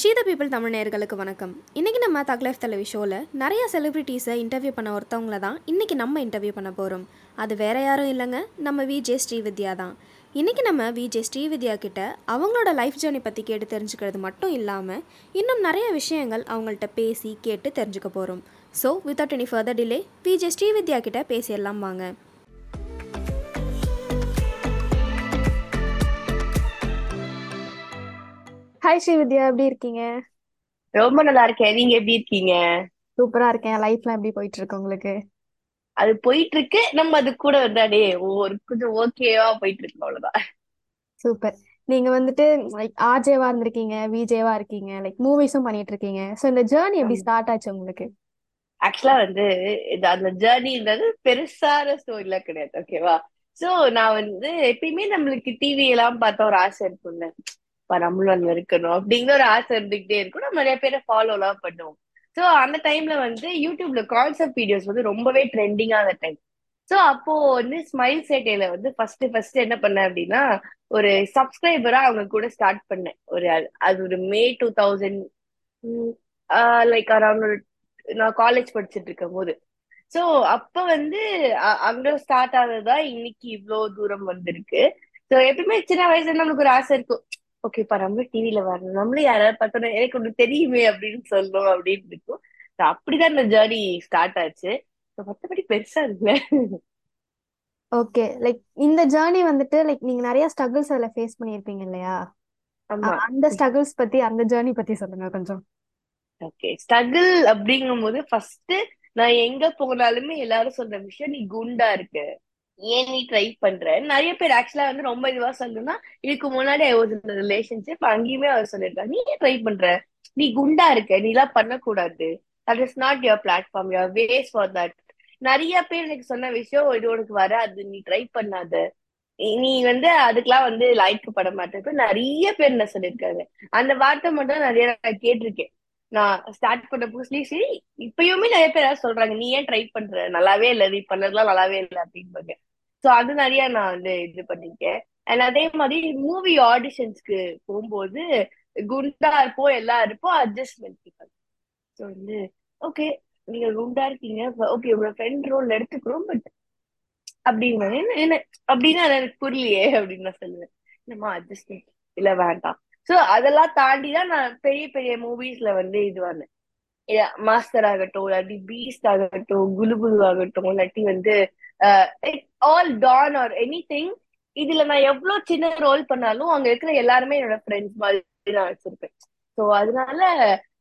ஷீத people Tamil நேர்களுக்கு வணக்கம். இன்றைக்கி நம்ம தக் லைஃப் தலைவி ஷோவில் நிறைய செலிப்ரிட்டிஸை இன்டர்வியூ பண்ண ஒருத்தவங்கள தான் இன்றைக்கி நம்ம இன்டர்வியூ பண்ண போகிறோம் அது வேறு யாரும் இல்லைங்க நம்ம விஜே ஸ்ரீவித்யா தான். இன்றைக்கி நம்ம விஜே ஸ்ரீவித்யா கிட்ட அவங்களோட லைஃப் ஜேர்னி பற்றி கேட்டு தெரிஞ்சுக்கிறது மட்டும் இல்லாமல் இன்னும் நிறைய விஷயங்கள் அவங்கள்ட்ட பேசி கேட்டு தெரிஞ்சுக்க போகிறோம் so without any further delay VJ Srividya கிட்ட பேசிடலாம் வாங்க. ஹாய் ஸ்ரீவித்யா. எப்படி இருக்கீங்க? ரொம்ப நல்லா இருக்கேன். நீங்க எப்படி இருக்கீங்க? சூப்பரா இருக்கேன். லைஃப்லாம் எப்படி போயிட்டு இருக்கு உங்களுக்கு? அது போயிட்டு இருக்கு. நம்ம அது கூட வந்தாடே ஒரு கொஞ்சம் ஓகேவா போயிட்டு இருக்கு அவ்வளவுதான். சூப்பர். நீங்க வந்துட்டு லைக் ஆர்ஜேவா இருந்திருக்கீங்க விஜேவா இருக்கீங்க லைக் மூவிஸும் பண்ணிட்டு இருக்கீங்க. ஸோ இந்த ஜேர்னி எப்படி. ஸ்டார்ட் ஆச்சு உங்களுக்கு? ஆக்சுவலா வந்து இது அந்த ஜேர்னின்றது பெருசான ஸ்டோரில கிடையாது ஓகேவா சோ நான் வந்து எப்பயுமே நம்மளுக்கு டிவி எல்லாம் பார்த்தா ஒரு ஆசை இருக்கும்ல. நம்மளும் அங்க இருக்கணும் அப்படிங்கிற ஒரு ஆசை இருந்துகிட்டே இருக்கும். நம்ம நிறைய பேரை ஃபாலோ எல்லாம் பண்ணுவோம். சோ அந்த டைம்ல வந்து யூடியூப்ல கான்செப்ட் வீடியோஸ் வந்து ரொம்பவே ட்ரெண்டிங்கான டைம் சோ அப்போ வந்து ஸ்மைல் சேட்டையில வந்து ஃபர்ஸ்ட் ஃபர்ஸ்ட் என்ன பண்ணேன் அப்படின்னா ஒரு சப்ஸ்கிரைபரா அவங்க கூட ஸ்டார்ட் பண்ணேன். ஒரு அது- ஒரு May two thousand like around ஒரு நான் காலேஜ் படிச்சுட்டு இருக்கும் போது. சோ அப்ப வந்து அ- அங்க ஸ்டார்ட் ஆனதுதான் இன்னைக்கு இவ்வளோ தூரம் வந்திருக்கு. சோ எப்பவுமே சின்ன வயசுல நம்மளுக்கு ஒரு ஆசை இருக்கும். ஓகே இப்ப நம்ம டிவில வரணும். நம்மளும் யாராவது பார்த்தோன்னா எனக்கு ஒண்ணு தெரியுமே அப்படின்னு சொல்லணும் அப்படின்னு இருக்கும். அப்படிதான் இந்த ஜேர்னி ஸ்டார்ட் ஆச்சு. மத்தபடி பெருசா இருக்குல்ல ஓகே லைக் இந்த ஜேர்னி வந்துட்டு லைக் நீங்க நிறைய ஸ்ட்ரகிள்ஸ் அதில் ஃபேஸ் பண்ணியிருப்பீங்க இல்லையா? அந்த ஸ்ட்ரகிள்ஸ் பத்தி அந்த ஜேர்னி பத்தி சொல்லுங்க கொஞ்சம். ஓகே ஸ்ட்ரகிள் அப்படிங்கும்போது ஃபர்ஸ்ட் நான் எங்க போனாலுமே எல்லாரும் சொல்ற விஷயம் நீ குண்டா இருக்க. ஏன் நீ ட்ரை பண்ற? நிறைய பேர் ஆக்சுவலா வந்து ரொம்ப இதுவா சொல்லணும்னா இதுக்கு முன்னாடி ஒரு ரிலேஷன்ஷிப் அங்கேயுமே அவர் சொல்லியிருக்காரு நீ ஏன் ட்ரை பண்ற? நீ குண்டா இருக்க நீ எல்லாம் பண்ணக்கூடாது. That is not your platform your ways for that நிறைய பேர் எனக்கு சொன்ன விஷயம் இது உனக்கு வராது நீ ட்ரை பண்ணாத. நீ வந்து அதுக்கெல்லாம் வந்து லாய்க்கப்பட மாட்டேன் நிறைய பேர் என்ன சொல்லியிருக்காங்க. அந்த வார்த்தை மட்டும் நிறைய நான் கேட்டிருக்கேன். நான் ஸ்டார்ட் பண்ண புதுசுலயும் சரி இப்பயுமே நிறைய பேர் ஏதாவது சொல்றாங்க நீ ஏன் ட்ரை பண்ற? நல்லாவே இல்ல நீ பண்ணதுலாம் நல்லாவே இல்லை அப்படின்பாங்க சோ அது நிறைய நான் வந்து இது பண்ணிருக்கேன். அண்ட் அதே மாதிரி மூவி ஆடிஷன்ஸ்க்கு போகும்போது குண்டா இருப்போம் எல்லாம் இருப்போம் அட்ஜஸ்ட்மெண்ட் ஸோ வந்து ஓகே நீங்க குண்டா இருக்கீங்க ஓகே உங்களோட ஃப்ரெண்ட் ரோல் எடுத்துக்கிறோம் பட் அப்படின்னு என்ன என்ன அப்படின்னா எனக்கு புரியலையே அப்படின்னு நான் சொல்லுவேன். நம்ம அட்ஜஸ்ட்மெண்ட் இல்ல வேண்டாம். சோ அதெல்லாம் தாண்டி தான் நான் பெரிய பெரிய மூவிஸ்ல வந்து இது வந்தேன். மாஸ்டர் ஆகட்டும் இல்லாட்டி பீஸ்ட் ஆகட்டும் குலு குலு ஆகட்டும் இல்லாட்டி வந்து all done or any thing இதுல நான் எவ்வளவு சின்ன ரோல் பண்ணாலும் அங்க இருக்கிற எல்லாருமே என்னோட ஃப்ரெண்ட்ஸ் மாதிரி நான் வச்சிருப்பேன். சோ அதனால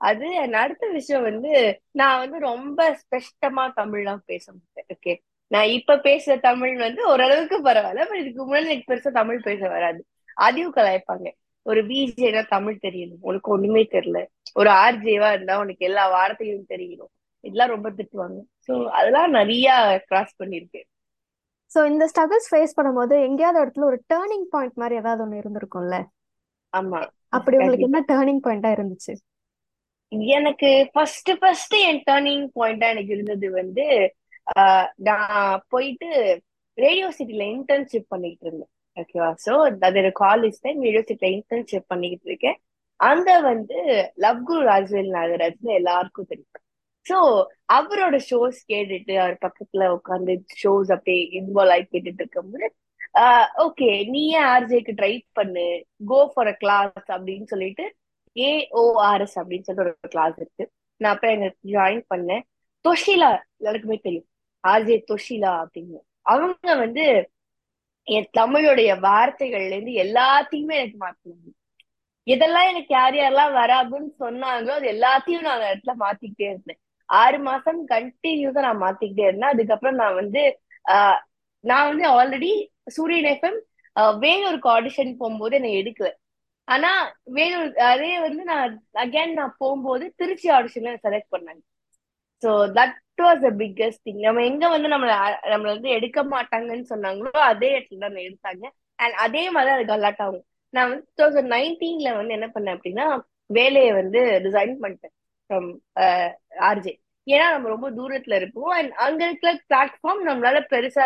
அது அடுத்த விஷயம் வந்து நான் வந்து ரொம்ப ஸ்பெஷ்டமா தமிழ்லாம் பேச மாட்டேன். ஓகே நான் இப்ப பேசுற தமிழ் வந்து ஓரளவுக்கு பரவாயில்ல பட் இதுக்கு முன்னாடி எனக்கு பெருசா தமிழ் பேச வராது. அதையும் கலாய்ப்பாங்க. ஒரு பிஜேனா தமிழ் தெரியணும். உனக்கு ஒண்ணுமே தெரியல. ஒரு ஆர்ஜேவா இருந்தா உனக்கு எல்லா வார்த்தையும் தெரியணும் இதெல்லாம் ரொம்ப திட்டுவாங்க. சோ அதெல்லாம் நிறைய கிராஸ் பண்ணிருக்கேன் ஸோ இந்த ஸ்ட்ரகிள்ஸ் ஃபேஸ் பண்ணும்போது எங்கேயாவது இடத்துல ஒரு டேர்னிங் பாயிண்ட் மாதிரி ஏதாவது ஒன்று இருந்திருக்கும்ல? ஆமா. அப்படி உங்களுக்கு என்ன டேர்னிங் பாயிண்டா இருந்துச்சு? எனக்கு ஃபர்ஸ்ட் ஃபர்ஸ்ட் என் டேர்னிங் பாயிண்டா எனக்கு இருந்தது வந்து நான் போயிட்டு ரேடியோ சிட்டில இன்டர்ன்ஷிப் பண்ணிட்டு இருந்தேன். ஓகேவா சோ அது ஒரு காலேஜ் டைம் ரேடியோ சிட்டில இன்டர்ன்ஷிப் பண்ணிக்கிட்டு இருக்கேன். அங்க வந்து லவ் குரு ராஜ்வேல் நாகராஜ்னு எல்லாருக்கும் தெரியும். சோ அவரோட ஷோஸ் கேட்டுட்டு அவர் பக்கத்துல உட்காந்து ஷோஸ் அப்படியே இன்வால்வ் ஆகி கேட்டுட்டு இருக்கும்போது ஓகே நீ ஏன் ஆர்ஜேக்கு ட்ரை பண்ணு? கோ ஃபார் அ கிளாஸ் அப்படின்னு சொல்லிட்டு ஏஓஆர்எஸ் அப்படின்னு சொல்லிட்டு ஒரு கிளாஸ் இருக்கு. நான் அப்புறம் எனக்கு ஜாயின் பண்ணேன். தொஷிலா எல்லாருக்குமே தெரியும். ஆர்ஜே தொஷிலா அப்படின்னு. அவங்க வந்து என் தமிழுடைய வார்த்தைகள்ல இருந்து எல்லாத்தையுமே எனக்கு மாத்தினாங்க எதெல்லாம் எனக்கு யார் யாரெல்லாம் வராதுன்னு சொன்னாங்களோ அது எல்லாத்தையும் நான் அந்த இடத்துல மாத்திக்கிட்டே இருந்தேன். ஆறு மாசம் கண்டினியூஸா நான் மாத்திக்கிட்டே இருந்தேன். அதுக்கப்புறம் நான் வந்து ஆஹ் நான் வந்து ஆல்ரெடி சூரியன் எஃப்எம் வேலூருக்கு ஆடிஷன் போகும்போது என்னை எடுக்கல. ஆனா வேலூர் அதே வந்து நான் அகைன் நான் போகும்போது திருச்சி ஆடிஷன்ல செலக்ட் பண்ணாங்க. So that was the biggest thing நம்ம எங்க வந்து நம்மள நம்மள வந்து எடுக்க மாட்டாங்கன்னு சொன்னாங்களோ அதே இடத்துல தான் எடுத்தாங்க. அண்ட் அதே மாதிரி அது கல்லாட் ஆகும். நான் வந்து டூ தௌசண்ட் நைன்டீன்ல வந்து என்ன பண்ணேன் அப்படின்னா வேலையை வந்து ரிசைன் பண்ணிட்டேன். ஃப்ரம் ஆர்ஜே uh, ஏன்னா நம்ம ரொம்ப தூரத்துல இருப்போம். அண்ட் அங்க இருக்கிற பிளாட்ஃபார்ம் நம்மளால பெருசா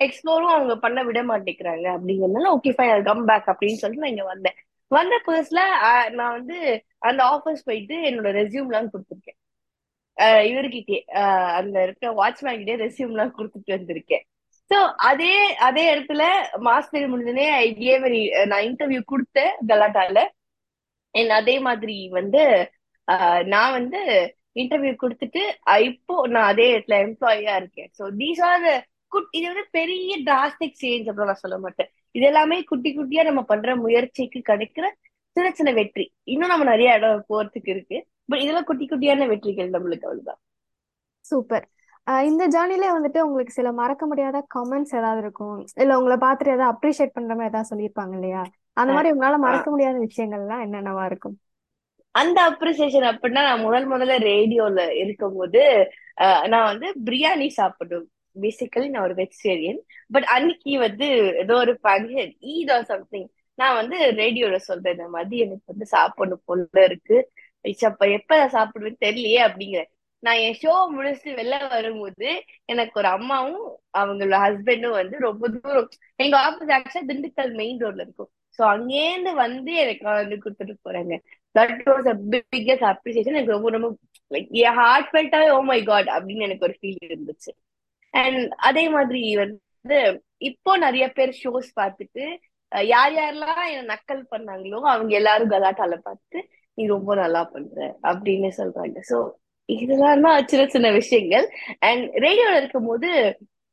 எக்ஸ்ப்ளோரும் அவங்க பண்ண விட மாட்டேங்கிறாங்க. அப்படிங்கிறதுனால ஓகே ஃபைன் கம் பேக் அப்படின்னு சொல்லிட்டு நான் இங்க வந்தேன். வந்த புதுசுல நான் வந்து அந்த ஆஃபீஸ் போயிட்டு என்னோட ரெசியூம்லாம் கொடுத்துருக்கேன். இவருக்கிட்டே இவர்கிட்டயே அந்த இருக்க வாட்ச்மேன் கிட்டே ரெசியூம்லாம் கொடுத்துட்டு வந்திருக்கேன். சோ அதே அதே இடத்துல மாஸ்டர் முடிஞ்சனே ஐடியே நான் இன்டர்வியூ கொடுத்தேன் கலாட்டால. என் அதே மாதிரி வந்து நான் வந்து இன்டர்வியூ கொடுத்துட்டு இப்போ நான் அதே இடத்துல எம்ப்ளாயியா இருக்கேன். ஸோ தீஸ் ஆர் குட் இது வந்து பெரிய டிராஸ்டிக் சேஞ்ச் அப்படின்னு நான் சொல்ல மாட்டேன். இது எல்லாமே குட்டி குட்டியா நம்ம பண்ற முயற்சிக்கு கிடைக்கிற சின்ன சின்ன வெற்றி. இன்னும் நம்ம நிறைய இடம் போறதுக்கு இருக்கு. பட் இதெல்லாம் குட்டி குட்டியான வெற்றிகள் நம்மளுக்கு அவ்வளவுதான். சூப்பர். இந்த ஜேர்னிலே வந்துட்டு உங்களுக்கு சில மறக்க முடியாத கமெண்ட்ஸ் ஏதாவது இருக்கும்? இல்ல உங்களை பார்த்துட்டு ஏதாவது அப்ரிஷியேட் பண்ற மாதிரி ஏதாவது சொல்லியிருப்பாங்க இல்லையா? அந்த மாதிரி உங்களால மறக்க முடியாத விஷயங்கள்லாம் என்னென்னவா இருக்கும்? அந்த அப்ரிசியேஷன் அப்படின்னா நான் முதல் முதல்ல ரேடியோல இருக்கும்போது அஹ், நான் வந்து பிரியாணி சாப்பிடும் பேசிக்கலி நான் ஒரு வெஜிடேரியன் பட் அன்னைக்கு வந்து ஏதோ ஒரு ஃபங்க்ஷன் ஈத் ஆர் சம்திங் நான் வந்து ரேடியோல சொல்றேன் இந்த மாதிரி எனக்கு வந்து சாப்பிடணும் போல இருக்கு. அப்ப எப்ப நான் சாப்பிடுவேன்னு தெரியலையே அப்படிங்கிற. நான் என் ஷோ முடிச்சுட்டு வெளில வரும்போது எனக்கு ஒரு அம்மாவும் அவங்களோட ஹஸ்பண்டும் வந்து ரொம்ப தூரம் எங்க ஆபீஸ் ஆக்சுவலா திண்டுக்கல் மெயின் ரோட்ல இருக்கும். சோ அங்கேருந்து வந்து எனக்கு வந்து கொடுத்துட்டு போறாங்க. That was a biggest appreciation எனக்கு ரொம்ப ரொம்ப லைக் என் ஹார்ட் ஃபெல்ட்டாவே ஓ மை காட் அப்படின்னு எனக்கு ஒரு ஃபீல் இருந்துச்சு. அண்ட் அதே மாதிரி வந்து இப்போ நிறைய பேர் ஷோஸ் பார்த்துட்டு யார் யாரெல்லாம் என்ன நக்கல் பண்ணாங்களோ அவங்க எல்லாரும் கலாட்டால பார்த்து நீ ரொம்ப நல்லா பண்ற அப்படின்னு சொல்றாங்க. சோ இதெல்லாம் தான் சின்ன சின்ன விஷயங்கள். அண்ட் ரேடியோல இருக்கும்போது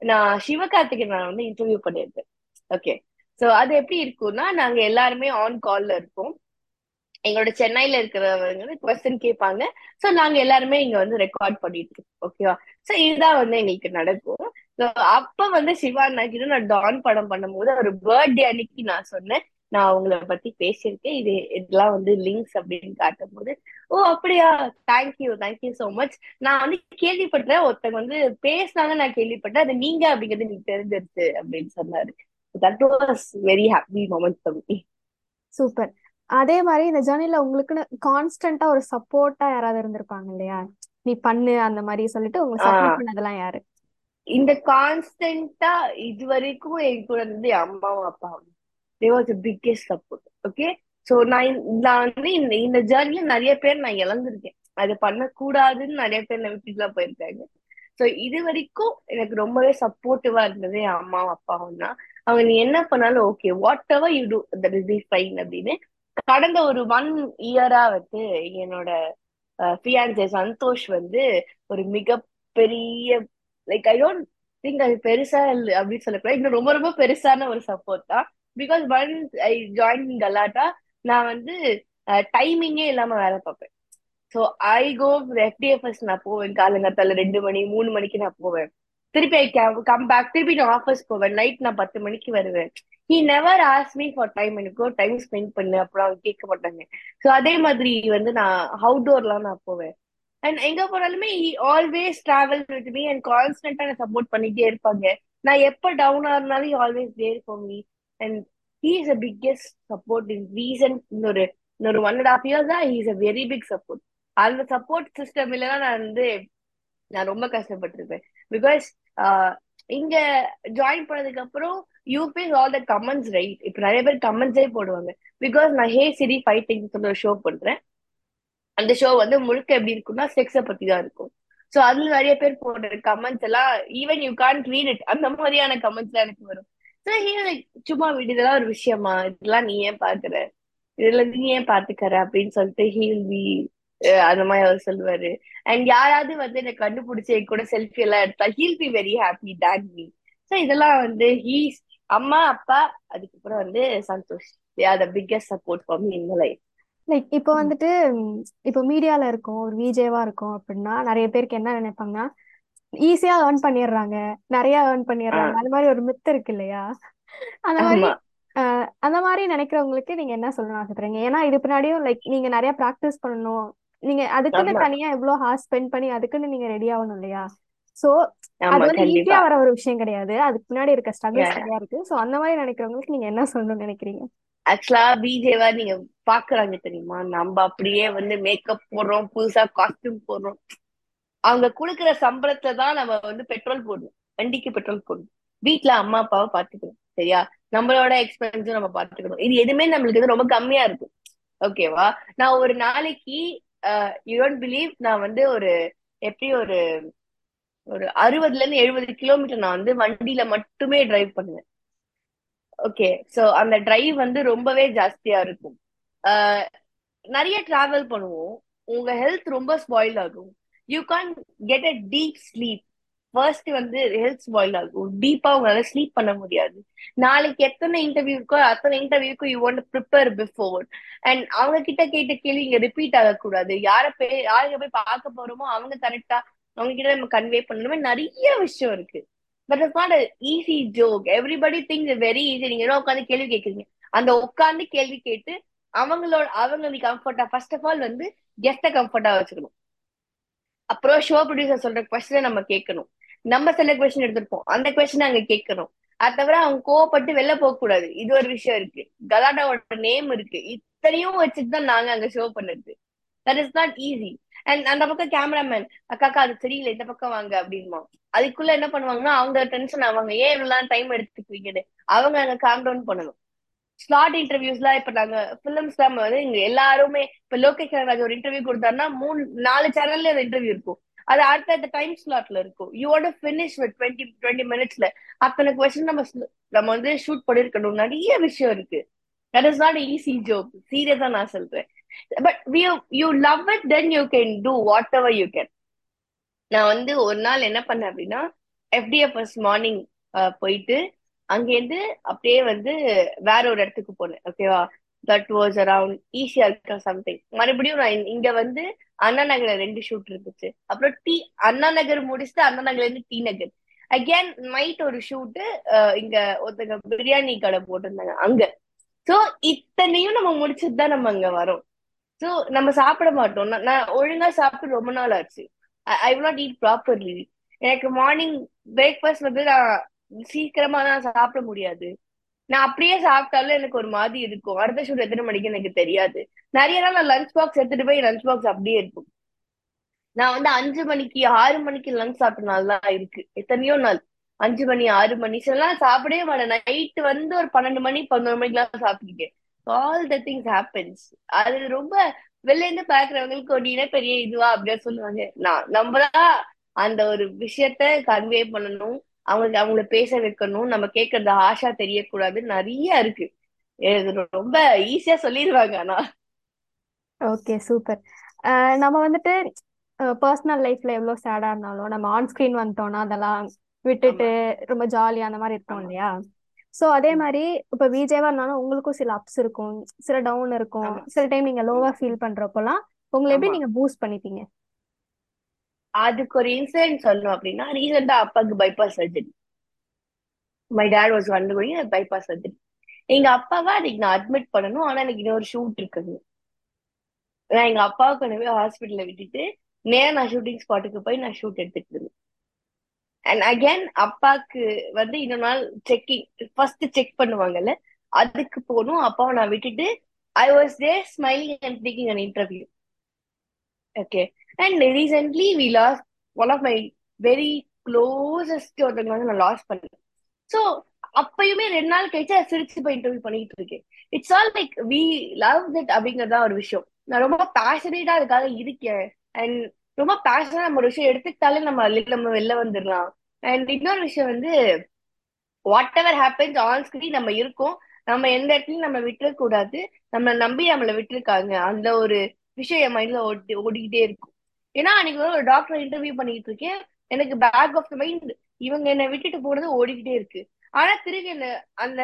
நான் சிவகார்த்திகேயன் நான் வந்து இன்டர்வியூ பண்ணியிருந்தேன் ஓகே சோ அது எப்படி இருக்கும்னா நாங்க எல்லாருமே ஆன் கால்ல இருப்போம். எங்களோட சென்னையில இருக்கிறவங்க வந்து கொஸ்டின் கேட்பாங்க. சோ நாங்க எல்லாருமே இங்க வந்து ரெக்கார்ட் பண்ணிட்டு இருக்கோம். ஓகேவா சோ இதுதான் வந்து எங்களுக்கு நடக்கும். அப்ப வந்து சிவா கிட்ட நான் டான் படம் பண்ணும்போது ஒரு பர்த்டே அன்னைக்கு நான் சொன்னேன். நான் அவங்கள பத்தி பேசியிருக்கேன். இது இதெல்லாம் வந்து லிங்க்ஸ் அப்படின்னு காட்டும் போது ஓ அப்படியா? தேங்க்யூ தேங்க்யூ சோ மச் நான் வந்து கேள்விப்பட்டேன். ஒருத்தங்க வந்து பேசினாங்க நான் கேள்விப்பட்டேன். அது நீங்க அப்படிங்கிறது எனக்கு தெரிஞ்சிருச்சு அப்படின்னு சொன்னாரு. That was very happy moment super அதே மாதிரி இந்த ஜேர்னில உங்களுக்குன்னு கான்ஸ்டன்டா ஒரு சப்போர்ட்டா யாராவது இருந்திருப்பாங்க இல்லையா? நீ பண்ணு அந்த மாதிரி சொல்லிட்டு உங்களுக்கு சப்போர்ட் பண்ணதெல்லாம் யாரு? இந்த கான்ஸ்டன்டா இது வரைக்கும் என் கூட இருந்து அம்மாவும் அப்பாவும். They was the biggest support okay so நான் நான் வந்து இந்த இந்த ஜேர்னில நிறைய பேர் நான் இழந்திருக்கேன். அது பண்ணக்கூடாதுன்னு நிறைய பேர் என்னை விட்டுட்டுலாம் போயிருக்காங்க. சோ இது வரைக்கும் எனக்கு ரொம்பவே சப்போர்ட்டிவா இருந்தது என் அம்மாவும் அப்பாவும் தான். அவங்க நீ என்ன பண்ணாலும் okay whatever you do that is fine அப்படின்னு கடந்த ஒரு ஒன் இயரா வந்து என்னோட ஃபியான்சே சந்தோஷ் வந்து ஒரு மிகப்பெரிய லைக் ஐ டோன்ட் திங்க் அது பெருசா அப்படின்னு சொல்லக்கூடாது இன்னும் ரொம்ப ரொம்ப பெருசான ஒரு சப்போர்ட் தான். பிகாஸ் ஒன் ஐ ஜாயின் கலாட்டா நான் வந்து டைமிங்கே இல்லாம வேலை பார்ப்பேன். ஸோ ஐ கோ எஃப்டிஎஃப்எஸ் நான் போவேன். காலங்கத்தால ரெண்டு மணி மூணு மணிக்கு நான் போவேன். திருப்பி ஐ கம் பேக் திருப்பி நான் ஆஃபீஸ் போவேன். நைட் நான் பத்து மணிக்கு வருவேன். He never as me for time எனக்கு டைம் ஸ்பெண்ட் பண்ணு. அப்புறம் அவங்க கேட்க மாட்டாங்க. ஸோ அதே மாதிரி வந்து நான் அவுட்டோர்லாம் நான் போவேன். அண்ட் எங்க போனாலுமே always travel with me and கான்ஸ்டன்டா நான் சப்போர்ட் பண்ணிட்டே இருப்பாங்க. நான் எப்ப டவுனா இருந்தாலும் always there for me and he is a biggest support in recent இன்னொரு இன்னொரு ஒன் அண்ட் ஹாஃப் இயர்ஸ் தான் he is a very big support அந்த சப்போர்ட் சிஸ்டம் இல்லைன்னா நான் வந்து நான் ரொம்ப கஷ்டப்பட்டிருப்பேன். பிகாஸ் இங்க ஜாயின் பண்ணதுக்கு அப்புறம் you all the comments right இப்ப நிறைய பேர் கமெண்ட்ஸே போடுவாங்க. பிகாஸ் நான் ஹே சிரி ஃபைட்டிங் சொல்ல ஒரு ஷோ பண்றேன் அந்த ஷோ வந்து முழுக்க எப்படி இருக்கும்னா செக்ஸை பத்தி தான் இருக்கும். சோ அதுல நிறைய பேர் போடுற கமெண்ட்ஸ் எல்லாம் even you can't read it அந்த மாதிரியான கமெண்ட்ஸ் எல்லாம் எனக்கு வரும். சோ he சும்மா விடு இதெல்லாம் ஒரு விஷயமா? இதெல்லாம் நீ ஏன் பாக்குற? இதுல நீ ஏன் பாத்துக்கற? அப்படின்னு சொல்லிட்டு ஹீல் பி அந்த மாதிரி அவர் சொல்லுவாரு. அண்ட் யாராவது வந்து என்னை கண்டுபிடிச்சு என் கூட செல்ஃபி எல்லாம் எடுத்தா he'll be very happy that me so இதெல்லாம் வந்து ஹீஸ் அம்மா அப்பா அதுக்கப்புறம் வந்து Santhosh. They are the biggest support for me in life like இப்போ வந்துட்டு இப்போ மீடியால இருக்கோம் ஒரு விஜேவா இருக்கோம் அப்படின்னா நிறைய பேருக்கு என்ன நினைப்பாங்கன்னா ஈஸியா ஏர்ன் பண்ணிடுறாங்க நிறைய ஏர்ன் பண்ணிடுறாங்க. அந்த மாதிரி ஒரு மித்து இருக்கு இல்லையா? அந்த மாதிரி அந்த மாதிரி நினைக்கிறவங்களுக்கு நீங்க என்ன சொல்லணும்னு ஆசைப்படுறீங்க? ஏன்னா இது பின்னாடியும் லைக் நீங்க நிறைய ப்ராக்டிஸ் பண்ணணும் நீங்க அதுக்குன்னு தனியா எவ்வளவு ஹார்ஸ் ஸ்பெண்ட் பண்ணி அதுக்குன்னு நீங்க ரெடி ஆகணும் இல்லையா? சோ அது வந்து ஈஸியா வர ஒரு விஷயம் கிடையாது. அதுக்கு பின்னாடி இருக்க ஸ்ட்ரகிள்ஸ். நிறைய இருக்கு. சோ அந்த மாதிரி நினைக்கிறவங்களுக்கு நீங்க என்ன சொல்லணும்னு நினைக்கிறீங்க? ஆக்சுவலா பிஜேவா நீங்க பாக்குறாங்க தெரியுமா? நம்ம அப்படியே வந்து மேக்கப் போடுறோம் புதுசா காஸ்டியூம் போடுறோம். அவங்க கொடுக்குற சம்பளத்துல தான் நம்ம வந்து பெட்ரோல் போடணும். வண்டிக்கு பெட்ரோல் போடணும். வீட்ல அம்மா அப்பாவை பாத்துக்கணும். சரியா? நம்மளோட எக்ஸ்பென்ஸும் நம்ம பாத்துக்கணும். இது எதுவுமே நம்மளுக்கு வந்து ரொம்ப கம்மியா இருக்கும். ஓகேவா நான் ஒரு நாளைக்கு யூ டோன்ட் பிலீவ் நான் வந்து ஒரு எப்படி ஒரு ஒரு அறுபதுல இருந்து எழுபது கிலோமீட்டர் நான் வந்து வண்டியில மட்டுமே டிரைவ் பண்ணுவேன். ஓகே சோ அந்த டிரைவ் வந்து ரொம்பவே ஜாஸ்தியா இருக்கும். நிறைய டிராவல் பண்ணுவோம். உங்க ஹெல்த் ரொம்ப ஸ்பாயில் ஆகும். You can get a deep sleep first வந்து ஹெல்த் ஸ்பாயில் ஆகும். டீப்பா உங்களால ஸ்லீப் பண்ண முடியாது. நாளைக்கு எத்தனை இன்டர்வியூ இருக்கோ அத்தனை இன்டர்வியூக்கும் you want prepare before and அவங்க கிட்ட கேட்ட கேள்வி இங்க ரிப்பீட் ஆகக்கூடாது. யார போய் யாரை போய் பார்க்க போறோமோ அவங்க கரெக்டா அவங்க கிட்ட நம்ம கன்வே பண்ணணுமே. நிறைய விஷயம் இருக்கு. But it's not easy joke everybody things very easy நீங்க என்ன உட்காந்து கேள்வி கேட்குறீங்க? அந்த உட்காந்து கேள்வி கேட்டு அவங்களோட அவங்க நீ கம்ஃபர்டா ஃபர்ஸ்ட் ஆஃப் ஆல் வந்து கெஸ்ட கம்ஃபர்டா வச்சுக்கணும். அப்புறம் ஷோ ப்ரொடியூசர் சொல்ற கொஸ்டினை நம்ம கேட்கணும். நம்ம சில கொஸ்டின் எடுத்திருப்போம். அந்த கொஸ்டின் அங்க கேட்கணும் அது தவிர அவங்க கோவப்பட்டு வெளில போக கூடாது. இது ஒரு விஷயம் இருக்கு. கலாட்டாவோட நேம் இருக்கு. இத்தனையும் வச்சுட்டு தான் நாங்க அங்க ஷோ பண்ணுறது. That is not easy and அந்த பக்கம் கேமராமேன் அக்காக்கா அது தெரியல இந்த பக்கம் வாங்க அப்படின்மா அதுக்குள்ள என்ன பண்ணுவாங்கன்னா அவங்க டென்ஷன் ஆவாங்க. ஏன் இவ்வளவு டைம் எடுத்துக்குவீங்கன்னு அவங்க அங்க காம் டவுன் பண்ணணும். ஸ்லாட் இன்டர்வியூஸ்லாம் இப்ப நாங்க பிலிம்ஸ் தான் வந்து இங்க எல்லாருமே இப்ப லோகேஷ் கனகராஜ் ஒரு இன்டர்வியூ கொடுத்தாருன்னா மூணு நாலு சேனல்ல அந்த இன்டர்வியூ இருக்கும். அது அடுத்த டைம் ஸ்லாட்ல இருக்கும். You want finish with twenty twenty மினிட்ஸ்ல அத்தனை கொஸ்டின் நம்ம நம்ம வந்து ஷூட் பண்ணிருக்கணும். நிறைய விஷயம் இருக்கு. That is not easy job சீரியஸா நான் சொல்றேன். But you you love it then you can do whatever you can நான் வந்து ஒரு நாள் என்ன பண்ணேன் அப்படின்னா எஃப்டிஎஃப் மார்னிங் போயிட்டு அங்கேருந்து அப்படியே வந்து வேற ஒரு இடத்துக்கு போனேன். ஓகேவா தட் வாஸ் அரவுண்ட் ஈஸியா இருக்கா சம்திங் மறுபடியும் நான் இங்க வந்து அண்ணா நகர்ல ரெண்டு ஷூட் இருந்துச்சு. அப்புறம் டி அண்ணா நகர் முடிச்சுட்டு அண்ணா நகர்ல இருந்து டி நகர். அகேன் நைட் ஒரு ஷூட்டு இங்க ஒருத்தங்க பிரியாணி கடை போட்டிருந்தாங்க அங்க. சோ இத்தனையும் நம்ம முடிச்சுட்டு தான் நம்ம அங்க வரோம். சோ நம்ம சாப்பிட மாட்டோம். நான் ஒழுங்கா சாப்பிட்டு ரொம்ப நாள் ஆச்சு. I will not eat properly எனக்கு மார்னிங் பிரேக்ஃபாஸ்ட் வந்து நான் சீக்கிரமா தான் சாப்பிட முடியாது. நான் அப்படியே சாப்பிட்டாலும் எனக்கு ஒரு மாதிரி இருக்கும். அடுத்த ஷூட் எத்தனை மணிக்கு எனக்கு தெரியாது. நிறைய நாள் நான் லஞ்ச் பாக்ஸ் எடுத்துட்டு போய் லஞ்ச் பாக்ஸ் அப்படியே இருக்கும் நான் வந்து அஞ்சு மணிக்கு ஆறு மணிக்கு லஞ்ச் சாப்பிட்ட நாள் தான் இருக்கு. எத்தனையோ நாள். அஞ்சு மணி ஆறு மணி. சிலாம் சாப்பிடவே மாட்டேன். நைட்டு வந்து ஒரு பன்னெண்டு மணி பதினோரு மணிக்கெல்லாம் சாப்பிட்டுருக்கேன் ஆல் த திங்ஸ் ஹேப்பன்ஸ் அது ரொம்ப வெளில இருந்து பாக்குறவங்களுக்கு ஒரு பெரிய இதுவா அப்படின்னு சொல்லுவாங்க. நான் நம்மதான் அந்த ஒரு விஷயத்த கன்வே பண்ணணும். அவங்களுக்கு அவங்கள பேச வைக்கணும். நம்ம கேட்கறது ஆஷா தெரியக்கூடாது. நிறைய இருக்கு. ரொம்ப ஈஸியா சொல்லிடுவாங்க ஆனா. ஓகே சூப்பர் நம்ம வந்துட்டு பர்சனல் லைஃப்ல எவ்வளவு சேடா இருந்தாலும் நம்ம ஆன் ஸ்கிரீன் வந்துட்டோம்னா அதெல்லாம் விட்டுட்டு ரொம்ப ஜாலியா அந்த மாதிரி இருப்போம் இல்லையா? சோ அதே மாதிரி இப்ப விஜேவா இருந்தாலும் உங்களுக்கும் சில அப்ஸ் இருக்கும். சில டவுன் இருக்கும். சில டைம் நீங்க லோவா ஃபீல் பண்றப்பெல்லாம் உங்களை எப்படி நீங்க பூஸ்ட் பண்ணிப்பீங்க? அதுக்கு ஒரு இன்சிடென்ட் சொல்லணும் அப்படின்னா ரீசெண்டா அப்பாவுக்கு bypass surgery my dad was வந்து கோயிங் பைபாஸ் சர்ஜரி எங்க அப்பாவை அதுக்கு நான் அட்மிட் பண்ணணும். ஆனா எனக்கு இன்னொரு ஷூட் இருக்குது. நான் எங்க அப்பாவை கொண்டு போய் ஹாஸ்பிட்டல்ல விட்டுட்டு நேரம் நான் ஷூட்டிங் ஸ்பாட்டுக்கு போய் நான் ஷூட் எடுத்துட்டு இருந்தேன் அண்ட் அகேன் அப்பாவுக்கு வந்து இன்னொரு நாள் செக்கிங் ஃபர்ஸ்ட் செக் பண்ணுவாங்கல்ல அதுக்கு போகணும். அப்பாவை நான் விட்டுட்டு I was the smiling and thinking on interview okay and recently we lost one of my very closest ஒருத்தவங்க வந்து நான் லாஸ் பண்ணேன். ஸோ அப்பயுமே ரெண்டு நாள் கழிச்சு சிரிச்சு போய் இன்டர்வியூ பண்ணிட்டு இருக்கேன். It's all like we love that அப்படிங்கறதா ஒரு விஷயம். நான் ரொம்ப பேஷனேட்டா அதுக்காக இருக்கேன். அண்ட் ரொம்ப பேஷனா நம்ம ஒரு விஷயம் எடுத்துக்கிட்டாலே நம்ம நம்ம வெளில வந்துடலாம். அண்ட் இன்னொரு விஷயம் வந்து whatever happens on screen நம்ம இருக்கோம். நம்ம எந்த இடத்துலயும் நம்ம விட்டுற கூடாது நம்ம நம்பி நம்மளை விட்டுருக்காங்க. அந்த ஒரு விஷயம் என் மைண்ட்ல ஓடி ஓடிக்கிட்டே இருக்கும். ஏன்னா அன்னைக்கு ஒரு டாக்டர் இன்டர்வியூ பண்ணிட்டு இருக்கேன். எனக்கு பேக் ஆஃப் த மைண்ட் இவங்க என்னை விட்டுட்டு போனது ஓடிக்கிட்டே இருக்கு. ஆனா திரும்பி அந்த அந்த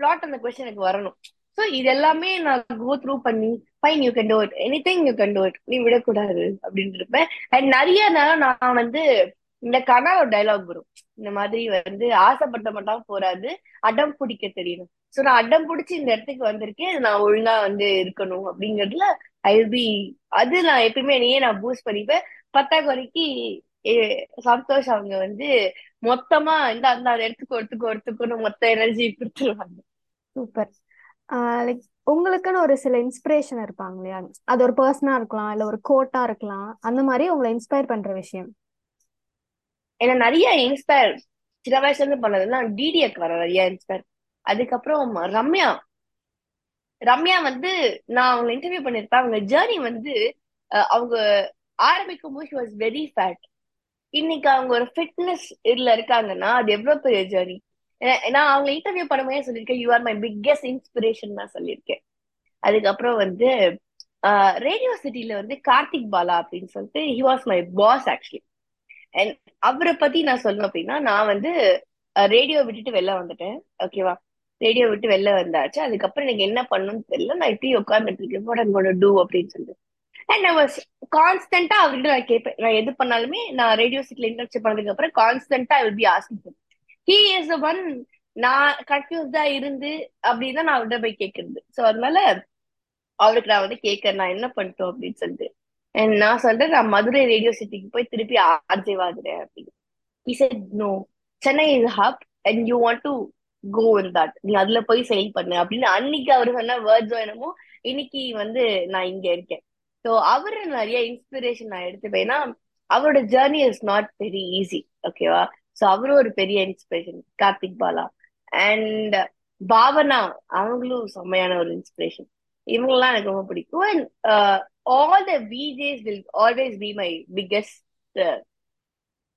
பிளாட் அந்த கொஸ்டின் எனக்கு வரணும். ஸோ இது எல்லாமே நான் கோ த்ரூ பண்ணி fine you can do it anything you can do it நீ விடக்கூடாது அப்படின்னு இருப்பேன் அண்ட் நிறைய நேரம் நான் வந்து இந்த கனா ஒரு டைலாக் வரும். இந்த மாதிரி வந்து ஆசைப்பட்ட மட்டும் போறாது. அடம் பிடிக்க தெரியணும். ஸோ நான் அடம் பிடிச்சி இந்த இடத்துக்கு வந்திருக்கேன். நான் ஒழுங்கா வந்து இருக்கணும் அப்படிங்கிறதுல ஐ பி அது நான் எப்பயுமே என்னையே நான் பூஸ்ட் பண்ணிப்பேன். பத்தாக்குறைக்கு சந்தோஷ் அவங்க வந்து மொத்தமா இந்த அந்த இடத்துக்கு ஒருத்துக்கு ஒருத்துக்குன்னு மொத்த எனர்ஜி கொடுத்துருவாங்க. சூப்பர் லைக் உங்களுக்குன்னு ஒரு சில இன்ஸ்பிரேஷன் இருப்பாங்க இல்லையா? அது ஒரு பர்சனா இருக்கலாம் இல்ல ஒரு கோட்டா இருக்கலாம். அந்த மாதிரி உங்களை இன்ஸ்பயர் பண்ற விஷயம்? என்ன நிறைய இன்ஸ்பயர் சின்ன வயசுல இருந்து பண்ணதுன்னா டிடிஎக் வர நிறைய இன்ஸ்பயர் அதுக்கப்புறம் ரம்யா. ரம்யா வந்து நான் அவங்க இன்டர்வியூ பண்ணிருப்பேன் அவங்க ஜேர்னி வந்து அஹ், அவங்க ஆரம்பிக்கும் போது வாஸ் வெரி ஃபேட் இன்னைக்கு அவங்க ஒரு ஃபிட்னஸ் இதுல இருக்காங்கன்னா அது எவ்வளவு பெரிய ஜேர்னி நான் அவங்க இன்டர்வியூ பண்ணும்போது சொல்லியிருக்கேன் you are my biggest inspiration நான் சொல்லியிருக்கேன். அதுக்கப்புறம் வந்து ரேடியோ சிட்டில வந்து கார்த்திக் பாலா அப்படின்னு சொல்லிட்டு he was my boss actually and அவரை பத்தி நான் சொல்லணும் அப்படின்னா நான் வந்து ரேடியோ விட்டுட்டு வெளில வந்துட்டேன். ஓகேவா ரேடியோ விட்டு வெளில வந்தாச்சு. அதுக்கப்புறம் எனக்கு என்ன பண்ணணும்னு தெரியல. நான் இப்படி உட்கார்ந்துட்டு இருக்கேன். வாட் ஐம் டூ அப்படின்னு சொல்லிட்டு. அண்ட் ஐ வாஸ் கான்ஸ்டன்டா அவர்கிட்ட நான் கேட்பேன். நான் எது பண்ணாலுமே நான் ரேடியோ சிட்டில இன்டர்ன்ஷிப் பண்ணதுக்கு அப்புறம் கான்ஸ்டன்டா I will be asking he is one நான் கன்ஃபியூஸ்டா இருந்து அப்படின்னு நான் அவர்கிட்ட போய் கேட்கறது. ஸோ அதனால அவருக்கு நான் வந்து கேட்கறேன். நான் என்ன பண்ணிட்டோம் அப்படின்னு சொல்லிட்டு. நான் சொல்றேன் நான் மதுரை ரேடியோ சிட்டிக்கு போய் திருப்பி ஆர்ஜே வாங்குறேன் அப்படின்னு. He said no Chennai is hub and you want to go in that நீ அதுல போய் செயல் பண்ணு. அப்படின்னு அன்னைக்கு அவர் சொன்ன வேர்ட்ஸோ என்னமோ இன்னைக்கு வந்து நான் இங்க இருக்கேன். ஸோ அவரு நிறைய இன்ஸ்பிரேஷன் நான் எடுத்துப்பேன்னா அவரோட journey is not very easy ஓகேவா ஸோ அவரும் ஒரு பெரிய இன்ஸ்பிரேஷன் கார்த்திக் பாலா. அண்ட் பாவனா அவங்களும் செம்மையான ஒரு இன்ஸ்பிரேஷன் இவங்கெல்லாம் எனக்கு ரொம்ப பிடிக்கும். And all the PJs will always be my biggest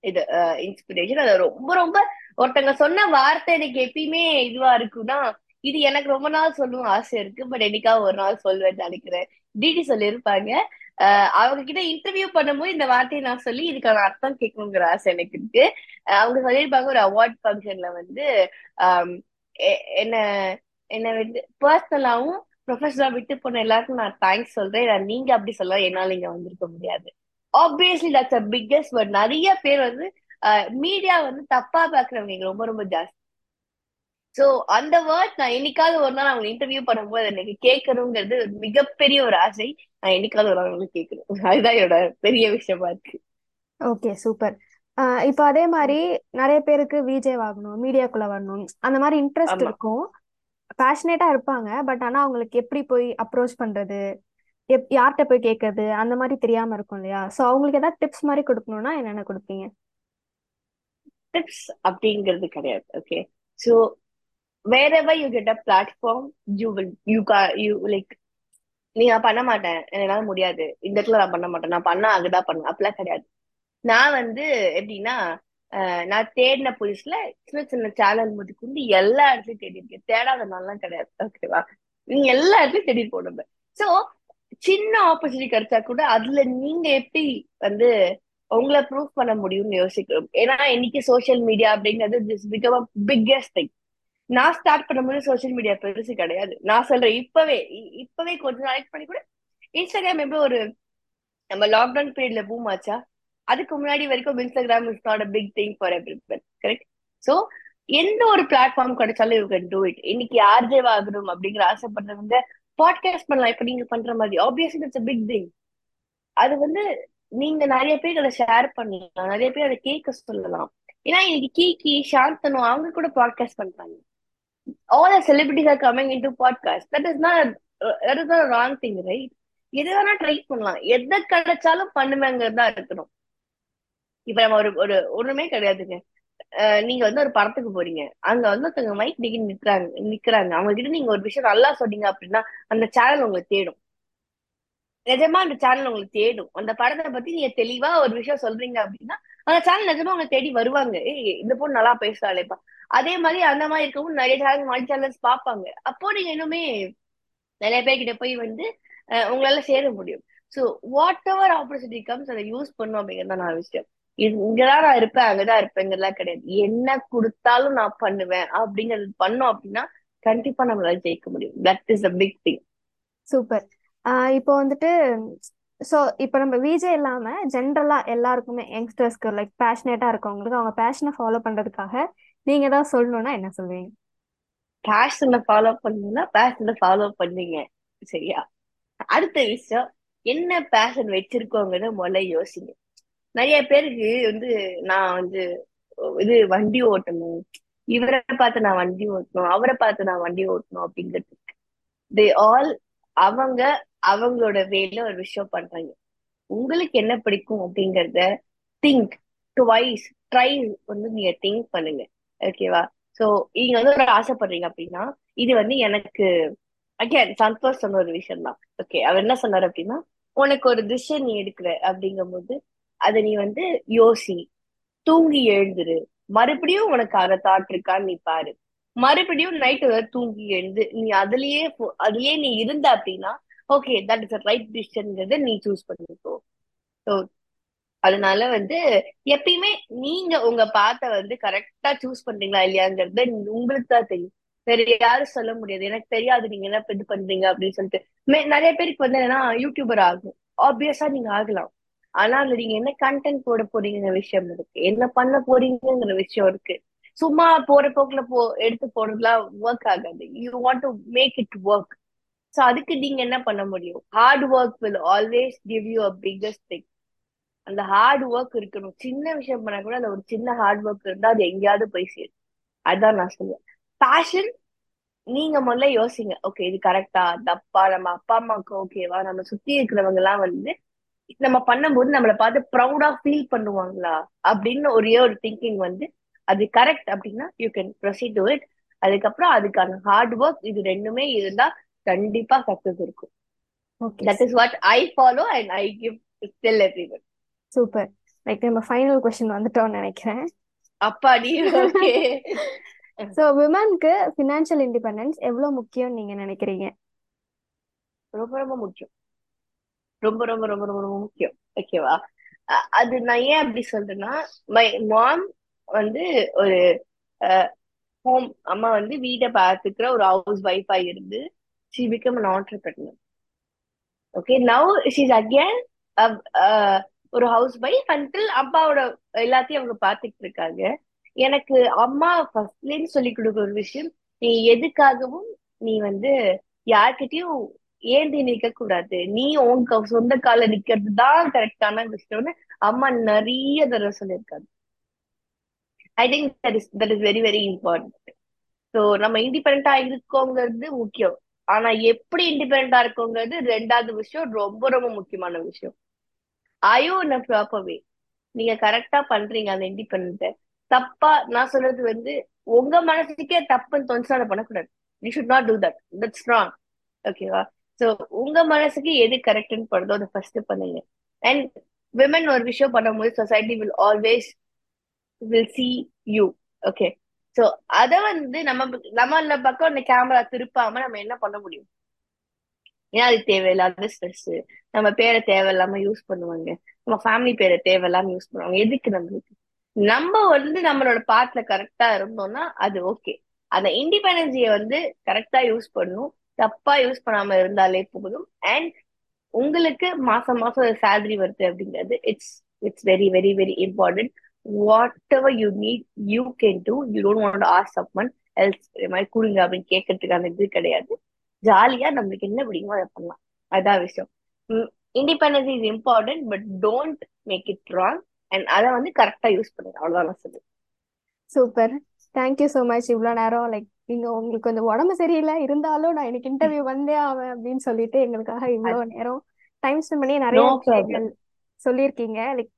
இது uh, இன்ஸ்பிரேஷன் அது ரொம்ப ரொம்ப ஒருத்தங்க சொன்ன வார்த்தை எனக்கு எப்பயுமே இதுவா இருக்குன்னா இது எனக்கு ரொம்ப நாள் சொல்லணும் ஆசை இருக்கு. பட் என்னைக்காவது ஒரு நாள் சொல்வேன்னு நினைக்கிறேன். டிடி சொல்லியிருப்பாங்க. அவங்க கிட்ட இன்டர்வியூ பண்ணும்போது இந்த வார்த்தையை நான் சொல்லி இதுக்கான அர்த்தம் கேட்கணுங்கிற ஆசை எனக்கு இருக்கு. அவங்க சொல்லியிருப்பாங்க ஒரு அவார்ட் ஃபங்க்ஷன்ல வந்து என்ன என்ன வந்து பர்சனலாவும் ப்ரொஃபஷனலா விட்டு போன எல்லாருக்கும் நான் தேங்க்ஸ் சொல்றேன். நான் நீங்க அப்படி சொல்ல என்னால இங்க வந்திருக்க முடியாது. Obviously that's a biggest but நிறைய பேர் வந்து மீடியா வந்து தப்பா பாக்குறவங்க ரொம்ப ரொம்ப ஜாஸ்தி. சோ அந்த வேர்ட் நான் என்னைக்காவது ஒரு நாள் அவங்க இன்டர்வியூ பண்ணும்போது எனக்கு கேட்கணுங்கிறது மிகப்பெரிய ஒரு ஆசை. நான் என்னைக்காவது ஒரு நாள் அவங்களுக்கு கேட்கணும். அதுதான் என்னோட பெரிய விஷயமா இருக்கு. ஓகே சூப்பர் இப்போ அதே மாதிரி நிறைய பேருக்கு விஜே ஆகணும் மீடியாக்குள்ள வரணும் அந்த மாதிரி இன்ட்ரெஸ்ட் இருக்கும். பேஷனேட்டா இருப்பாங்க பட் ஆனா அவங்களுக்கு எப்படி போய் அப்ரோச் பண்றது? எப் யார்கிட்ட போய் கேட்கறது? அந்த மாதிரி தெரியாம இருக்கும் இல்லையா? சோ அவங்களுக்கு ஏதாவது டிப்ஸ் மாதிரி கொடுக்கணும்னா என்னென்ன கொடுப்பீங்க? டிப்ஸ் அப்படிங்கிறது கிடையாது okay so வேறவா you get a platform you will you கா யூ லைக் நீ நான் பண்ண மாட்டேன். என்னால முடியாது. இந்த இடத்துல நான் பண்ண மாட்டேன். நான் பண்ணா அங்கதான் பண்ணுவேன். அப்படிலாம் கிடையாது. நான் வந்து எப்படின்னா நான் தேடின புதுசுல சின்ன சின்ன சேனல் முதற்கொண்டு எல்லா இடத்துலயும் தேடி இருக்கேன். தேடாத நாள்லாம் கிடையாது. ஓகேவா நீங்க எல்லா இடத்துலயும் தேடி போடுங்க சோ சின்ன ஆப்பர்ச்சுனிட்டி கிடைச்சா கூட அதுல நீங்க எப்படி வந்து உங்களை ப்ரூவ் பண்ண முடியும்னு யோசிக்கிறோம் ஏன்னா இன்னைக்கு சோசியல் மீடியா அப்படிங்கிறது திஸ் பிகம் பிக்கஸ்ட் திங் நான் ஸ்டார்ட் பண்ணும்போது சோசியல் மீடியா பெருசு கிடையாது. நான் சொல்றேன் இப்பவே இப்பவே கொஞ்ச நாளைக்கு பண்ணி கூட இன்ஸ்டாகிராம் எப்படி ஒரு நம்ம லாக்டவுன் பீரியட்ல பூம் ஆச்சா? அதுக்கு முன்னாடி வரைக்கும் Instagram is not a big thing for every correct so எந்த ஒரு பிளாட்ஃபார்ம் கிடைச்சாலும் யூ கேன் டூ இட் இன்னைக்கு ஆர்ஜேவ் ஆகணும் அப்படிங்கிற ஆசைப்படுறவங்க பாட்காஸ்ட் பண்ணலாம். இப்ப நீங்க பண்ற மாதிரி. ஆப்வியஸ்லி இட்ஸ் பிக் திங் அது வந்து நீங்க நிறைய பேர் அதை ஷேர் பண்ணலாம். நிறைய பேர் அதை கேட்க சொல்லலாம். ஏன்னா இன்னைக்கு கீகி சாந்தனு அவங்க கூட பாட்காஸ்ட் பண்றாங்க. All a celebrities are coming into podcast that is not a- that is not a எது வேணா ட்ரை பண்ணலாம். எதை கிடைச்சாலும் பண்ணுவேங்கிறது தான் இருக்கணும். இப்ப நம்ம ஒரு ஒரு ஒண்ணுமே கிடையாதுங்க. நீங்க வந்து ஒரு படத்துக்கு போறீங்க. அங்க வந்து ஒருத்தவங்க மைக் டிகின் நிக்கிறாங்க நிக்கிறாங்க. அவங்க கிட்ட நீங்க ஒரு விஷயம் நல்லா சொன்னீங்க அப்படின்னா அந்த சேனல் உங்களை தேடும். நிஜமா அந்த சேனல் உங்களுக்கு தேடும். அந்த படத்தை பத்தி நீங்க தெளிவா ஒரு விஷயம் சொல்றீங்க அப்படின்னா அந்த சேனல் நிஜமா உங்களை தேடி வருவாங்க. இந்த பொண்ணு நல்லா பேசுறாளேப்பா. அதே மாதிரி அந்த மாதிரி இருக்கவும் நிறைய சேனல் மல்டி சேனல்ஸ் பார்ப்பாங்க. அப்போ நீங்க இன்னுமே நிறைய பேர்கிட்ட போய் வந்து உங்களால சேர முடியும். So whatever opportunity comes அதை யூஸ் பண்ணும் அப்படிங்கிறது நான் விஷயம். இங்கதான் நான் இருப்பேன் அங்கதான் இருப்பேங்கிறதுலாம் கிடையாது. என்ன கொடுத்தாலும் நான் பண்ணுவேன் அப்படிங்கிறது பண்ணோம் அப்படின்னா கண்டிப்பா நம்மளால ஜெயிக்க முடியும். That is a big thing super இப்போ வந்துட்டு ஸோ இப்போ நம்ம விஜே இல்லாம ஜென்ரலா எல்லாருக்குமே யங்ஸ்டர்ஸ்க்கு லைக் பேஷனேட்டா இருக்கவங்களுக்கு அவங்க பேஷனை ஃபாலோ பண்றதுக்காக நீங்க ஏதாவது சொல்லணும்னா என்ன சொல்வீங்க பேஷனை ஃபாலோ பண்ணீங்கன்னா பேஷனை ஃபாலோ பண்ணீங்க. சரியா? அடுத்த விஷயம் என்ன பேஷன் வச்சிருக்கோங்கன்னு முதல்ல யோசிங்க. நிறைய பேருக்கு வந்து நான் வந்து இது வண்டி ஓட்டணும். இவரை பார்த்து நான் வண்டி ஓட்டணும். அவரை பார்த்து நான் வண்டி ஓட்டணும் அப்படிங்கிறது தே ஆல் அவங்க அவங்களோட வேல ஒரு விஷயம் பண்றாங்க. உங்களுக்கு என்ன பிடிக்கும் அப்படிங்கறத திங்க் டுவைஸ் ட்ரை வந்து நீங்க திங்க் பண்ணுங்க. ஓகேவா சோ நீங்க வந்து ஒரு ஆசைப்படுறீங்க அப்படின்னா இது வந்து எனக்கு அகேன் சந்தோஷ் சொன்ன ஒரு விஷயம் தான் ஓகே அவர் என்ன சொன்னார் அப்படின்னா உனக்கு ஒரு திசை நீ எடுக்கிற அப்படிங்கும் போது அதை நீ வந்து யோசி. தூங்கி எழுந்துரு. மறுபடியும் உனக்கு அதை தாட் இருக்கான்னு நீ பாரு. மறுபடியும் நைட் தூங்கி எழுந்து நீ அதுலயே அதுலயே நீ இருந்த அப்படின்னா ஓகே தட் இஸ் ரைட் டிசிஷன்ங்கிறத நீ சூஸ் பண்ணிக்கோ. ஸோ அதனால வந்து எப்பயுமே நீங்க உங்க பாத்த வந்து கரெக்டா சூஸ் பண்றீங்களா இல்லையாங்கிறது உங்களுக்கு தான் தெரியும். வேற யாரும் சொல்ல முடியாது. எனக்கு தெரியாது நீங்க என்ன இது பண்றீங்க அப்படின்னு சொல்லிட்டு. மே- நிறைய பேருக்கு வந்து என்னன்னா யூடியூபர் ஆகும். ஆப்வியஸா நீங்க ஆகலாம். ஆனா அதுல நீங்க என்ன கண்டென்ட் போட போறீங்கிற விஷயம் இருக்கு. என்ன பண்ண போறீங்கிற விஷயம் இருக்கு. சும்மா போற போக்குல போ எடுத்து போடுறதுலாம் ஒர்க் ஆகாது. You want to make it work so அதுக்கு நீங்க என்ன பண்ண முடியும்? Hard work will always give you a biggest thing அந்த ஹார்ட் ஒர்க் இருக்கணும். சின்ன விஷயம் பண்ணா கூட அந்த ஒரு சின்ன ஹார்ட் ஒர்க் இருந்தா அது எங்கேயாவது போய் சேரும். அதான் நான் சொல்லுவேன். பேஷன் நீங்க முதல்ல யோசிங்க. ஓகே இது கரெக்டா தப்பா? நம்ம அப்பா அம்மாவுக்கு ஓகேவா நம்ம சுத்தி இருக்கிறவங்க எல்லாம் வந்து நம்ம பண்ணும்போது நம்மளை பார்த்து ப்ரௌடா ஃபீல் பண்ணுவாங்களா? அப்படின்னு ஒரே ஒரு திங்கிங் வந்து அது கரெக்ட் அப்படின்னா you can proceed to it அதுக்கப்புறம் அதுக்கான ஹார்ட் ஒர்க் இது ரெண்டுமே இருந்தா கண்டிப்பா சக்சஸ் இருக்கும். That is what I follow and I give still every super like நம்ம ஃபைனல் கொஸ்டின் வந்துட்டோம்னு நினைக்கிறேன். அப்பாடி ஓகே ஸோ விமனுக்கு ஃபினான்ஷியல் இண்டிபெண்டன்ஸ் எவ்வளோ முக்கியம்னு நீங்க நினைக்கிறீங்க? ரொம்ப ரொம்ப முக்கியம். ரொம்ப ரொம்ப ரொம்ப ரொம்ப ரொம்ப முக்கியம். ஓகேவா அது நான் ஏன் அப்படி சொல்றேன்னா மை மாம் வந்து ஒரு ஹோம் அம்மா வந்து வீட்டை பார்த்துக்கிற ஒரு ஹவுஸ் ஒய்ஃபா இருந்து she became an entrepreneur. Okay now okay again a, uh, ஒரு ஹவுஸ் ஒய்ஃப் அன்டில் அப்பாவோட எல்லாத்தையும் அவங்க பாத்துட்டு இருக்காங்க எனக்கு அம்மா ஃபர்ஸ்ட்லேன்னு சொல்லி கொடுக்குற ஒரு விஷயம் நீ எதுக்காகவும் நீ வந்து யார்கிட்டயும் ஏந்தி நிக்க கூடாது. நீ உங்க சொந்த கால நிக்கிறது தான் கரெக்டான விஷயம்னு அம்மா நிறைய தடவை சொல்லியிருக்காங்க. I think that is that is very very important so நம்ம இண்டிபெண்டா இருக்கோங்கிறது முக்கியம். ஆனா எப்படி இண்டிபெண்டா இருக்குங்கிறது ரெண்டாவது விஷயம் ரொம்ப ரொம்ப முக்கியமான விஷயம். ஐயோ என்ன ப்ராப்பர் வே நீங்க கரெக்டா பண்றீங்க அந்த இண்டிபெண்ட தப்பா நான் சொல்றது வந்து உங்க மனசுக்கே தப்புன்னு தோணுச்சு அதை பண்ணக்கூடாது you should not do that that's wrong ஓகேவா சோ உங்க மனசுக்கு எது கரெக்ட்னு படுதோ அதை ஃபர்ஸ்ட் பண்ணுங்க. அண்ட் விமன் ஒரு விஷயம் பண்ணும்போது society will always will see you okay so அத வந்து நம்ம நம்ம பக்கம் அந்த கேமரா திருப்பாம நம்ம என்ன பண்ண முடியும்? ஏன்னா அது தேவையில்லாத ஸ்ட்ரெஸ் நம்ம பேரை தேவையில்லாம யூஸ் பண்ணுவாங்க. நம்ம ஃபேமிலி பேரை தேவையில்லாம யூஸ் பண்ணுவாங்க. எதுக்கு நம்மளுக்கு? நம்ம வந்து நம்மளோட பாட்ல கரெக்டா இருந்தோம்னா அது ஓகே அந்த இண்டிபெண்டன்சியை வந்து கரெக்டா யூஸ் பண்ணும். தப்பா யூஸ் பண்ணாம இருந்தாலே போதும். அண்ட் உங்களுக்கு மாசம் மாசம் சேலரி வருது அப்படிங்கிறது it's it's very very very important what you need you can do you don't want as someone else இது மாதிரி கொடுங்க அப்படின்னு கேட்கறதுக்கான இது கிடையாது. ஜாலியா நம்மளுக்கு என்ன பிடிக்குமோ அதை பண்ணலாம். அதான் விஷயம். Independence is important but don't make it wrong and அதை வந்து கரெக்டா யூஸ் பண்ணுங்க. அவ்வளவுதான் நான் சொல்லுவேன் சூப்பர் தேங்க்யூ ஸோ மச் இவ்வளோ நேரம் லைக் நீங்க உங்களுக்கு கொஞ்சம் உடம்பு சரியில்லை. இருந்தாலும் நான் எனக்கு இன்டர்வியூ வந்தே ஆவேன் அப்படின்னு சொல்லிட்டு எங்களுக்காக இவ்வளோ நேரம் டைம் ஸ்பெண்ட் பண்ணி நிறைய சொல்லியிருக்கீங்க. லைக்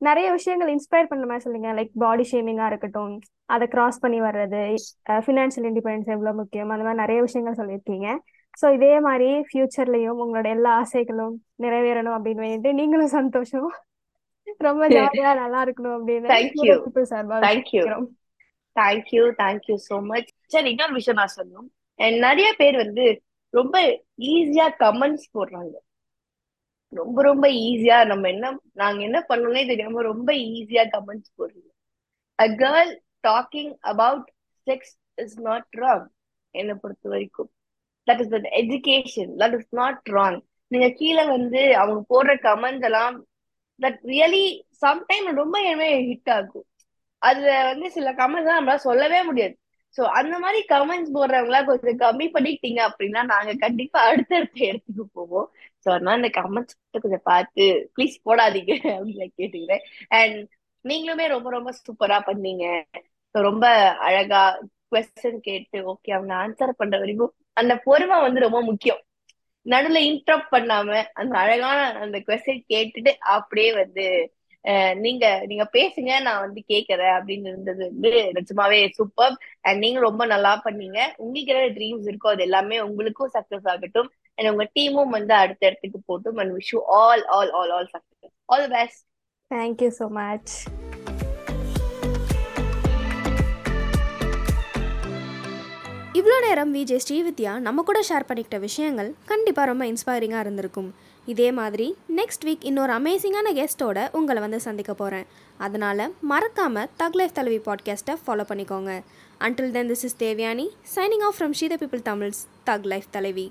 நிறைய விஷயங்கள் இன்ஸ்பயர் பண்ண மாதிரி சொல்லுங்க. லைக் பாடி ஷேமிங்கா இருக்கட்டும் அதை கிராஸ் பண்ணி வர்றது ஃபினான்ஷியல் இண்டிபெண்டன்ஸ் எவ்வளோ முக்கியம் அந்த மாதிரி நிறைய விஷயங்கள் சொல்லியிருக்கீங்க. ஸோ இதே மாதிரி ஃபியூச்சர்லயும் உங்களோட எல்லா ஆசைகளும் நிறைவேறணும் அப்படின்னு வேண்டிட்டு நீங்களும் சந்தோஷம். ரொம்ப ஜாலியா நல்லா இருக்கணும் அப்படின்னு தேங்க்யூ தேங்க்யூ சோ மச் சரி இன்னொரு விஷயம் நான் சொல்லணும். நிறைய பேர் வந்து ரொம்ப ஈஸியா கமெண்ட்ஸ் போடுறாங்க. ரொம்ப ரொம்ப ஈஸியா நம்ம என்ன நாங்க என்ன பண்ணோம்னே தெரியாம ரொம்ப ஈஸியா கமெண்ட்ஸ் போடுறீங்க a girl talking about sex is not wrong என்னை பொறுத்த வரைக்கும் that is that education that is not wrong நீங்க கீழே வந்து அவங்க போடுற கமெண்ட்ஸ் எல்லாம் தட் ரியலி சம்டைம் ரொம்ப ஹிட் ஆகும். அதுல வந்து சில கமெண்ட்ஸ் நம்மளால சொல்லவே முடியாது. சோ அந்த மாதிரி கமெண்ட்ஸ் போடுறவங்களா கொஞ்சம் கம்மி பண்ணிட்டீங்க அப்படின்னா நாங்க கண்டிப்பா அடுத்தடுத்த இடத்துக்கு போவோம். ஸோ அதனால இந்த கமெண்ட்ஸ் கொஞ்சம் பார்த்து ப்ளீஸ் போடாதீங்க. அப்படின்னு கேட்டுக்கிறேன். அண்ட் நீங்களுமே ரொம்ப ரொம்ப சூப்பரா பண்ணீங்க. ரொம்ப அழகா கொஸ்டின் கேட்டு ஓகே அவங்க ஆன்சர் பண்ற வரைக்கும் அந்த பொறுமை வந்து ரொம்ப முக்கியம். நடுவுல இன்டரப்ட் பண்ணாம அந்த அழகான அந்த கொஸ்டின் கேட்டுட்டு அப்படியே வந்து அஹ் நீங்க நீங்க பேசுங்க நான் வந்து கேக்குறேன். அப்படின்னு இருந்தது வந்து நிஜமாவே சூப்பர் அண்ட் நீங்க ரொம்ப நல்லா பண்ணீங்க. உங்களுக்கு என்ன ட்ரீம்ஸ் இருக்கோ அது எல்லாமே உங்களுக்கும் சக்சஸ் ஆகட்டும். அண்ட் உங்க டீமும் வந்து அடுத்த இடத்துக்கு போட்டும். And wish all all all all success all best thank you so much இவ்வளோ நேரம் விஜே ஸ்ரீவித்யா நம்ம கூட ஷேர் பண்ணிக்கிட்ட விஷயங்கள் கண்டிப்பாக ரொம்ப இன்ஸ்பைரிங்காக இருந்திருக்கும். இதே மாதிரி நெக்ஸ்ட் வீக் இன்னொரு அமேசிங்கான கெஸ்ட்டோட உங்களை வந்து சந்திக்க போகிறேன் அதனால் மறக்காமல் தக் லைஃப் தலைவி பாட்காஸ்ட்டை ஃபாலோ பண்ணிக்கோங்க. Until then this is Devyani signing off from ஷீத people Tamils thug life Thalaivi